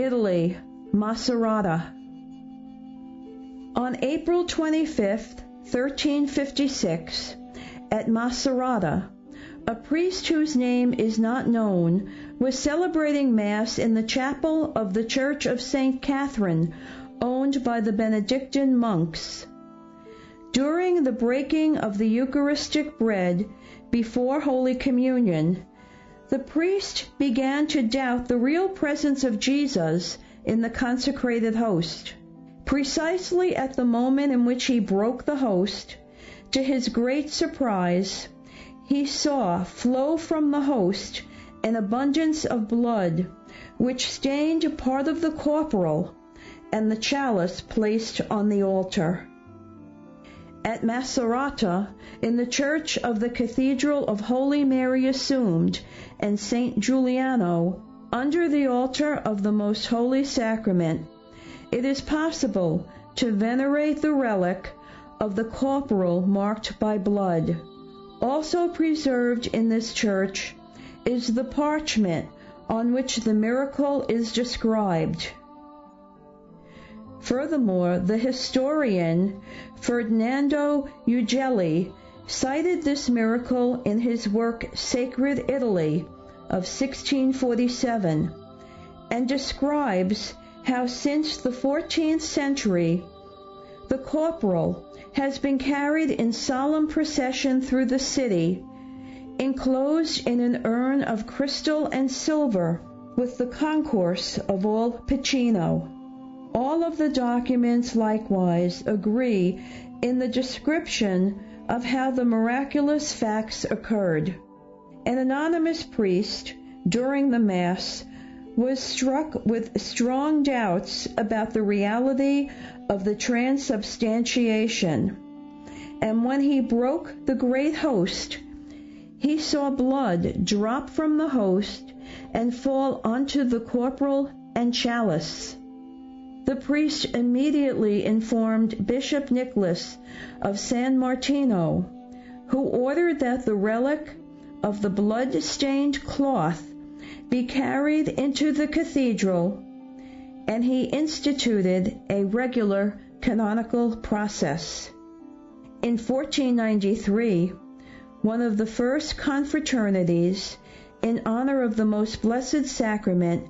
Italy, Macerata. On April 25, 1356, at Macerata, a priest whose name is not known was celebrating Mass in the chapel of the Church of St. Catherine, owned by the Benedictine monks. During the breaking of the Eucharistic bread before Holy Communion, the priest began to doubt the real presence of Jesus in the consecrated host. Precisely at the moment in which he broke the host, to his great surprise, he saw flow from the host an abundance of blood, which stained part of the corporal and the chalice placed on the altar. At Macerata, in the church of the Cathedral of Holy Mary Assumed and Saint Giuliano, under the altar of the Most Holy Sacrament, it is possible to venerate the relic of the corporal marked by blood. Also preserved in this church is the parchment on which the miracle is described. Furthermore, the historian Ferdinando Ughelli cited this miracle in his work Sacred Italy of 1647 and describes how since the 14th century the corporal has been carried in solemn procession through the city, enclosed in an urn of crystal and silver with the concourse of all Piceno. All of the documents likewise agree in the description of how the miraculous facts occurred. An anonymous priest, during the Mass, was struck with strong doubts about the reality of the transubstantiation. And when he broke the great host, he saw blood drop from the host and fall onto the corporal and chalice. The priest immediately informed Bishop Nicholas of San Martino, who ordered that the relic of the blood stained cloth be carried into the cathedral, and he instituted a regular canonical process. In 1493, one of the first confraternities in honor of the Most Blessed Sacrament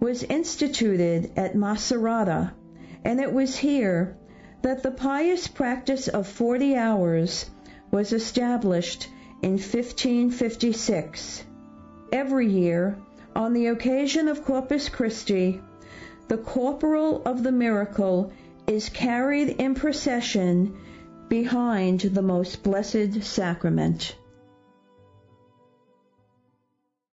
was instituted at Macerata, and it was here that the pious practice of 40 hours was established in 1556. Every year, on the occasion of Corpus Christi, the corporal of the miracle is carried in procession behind the most blessed sacrament.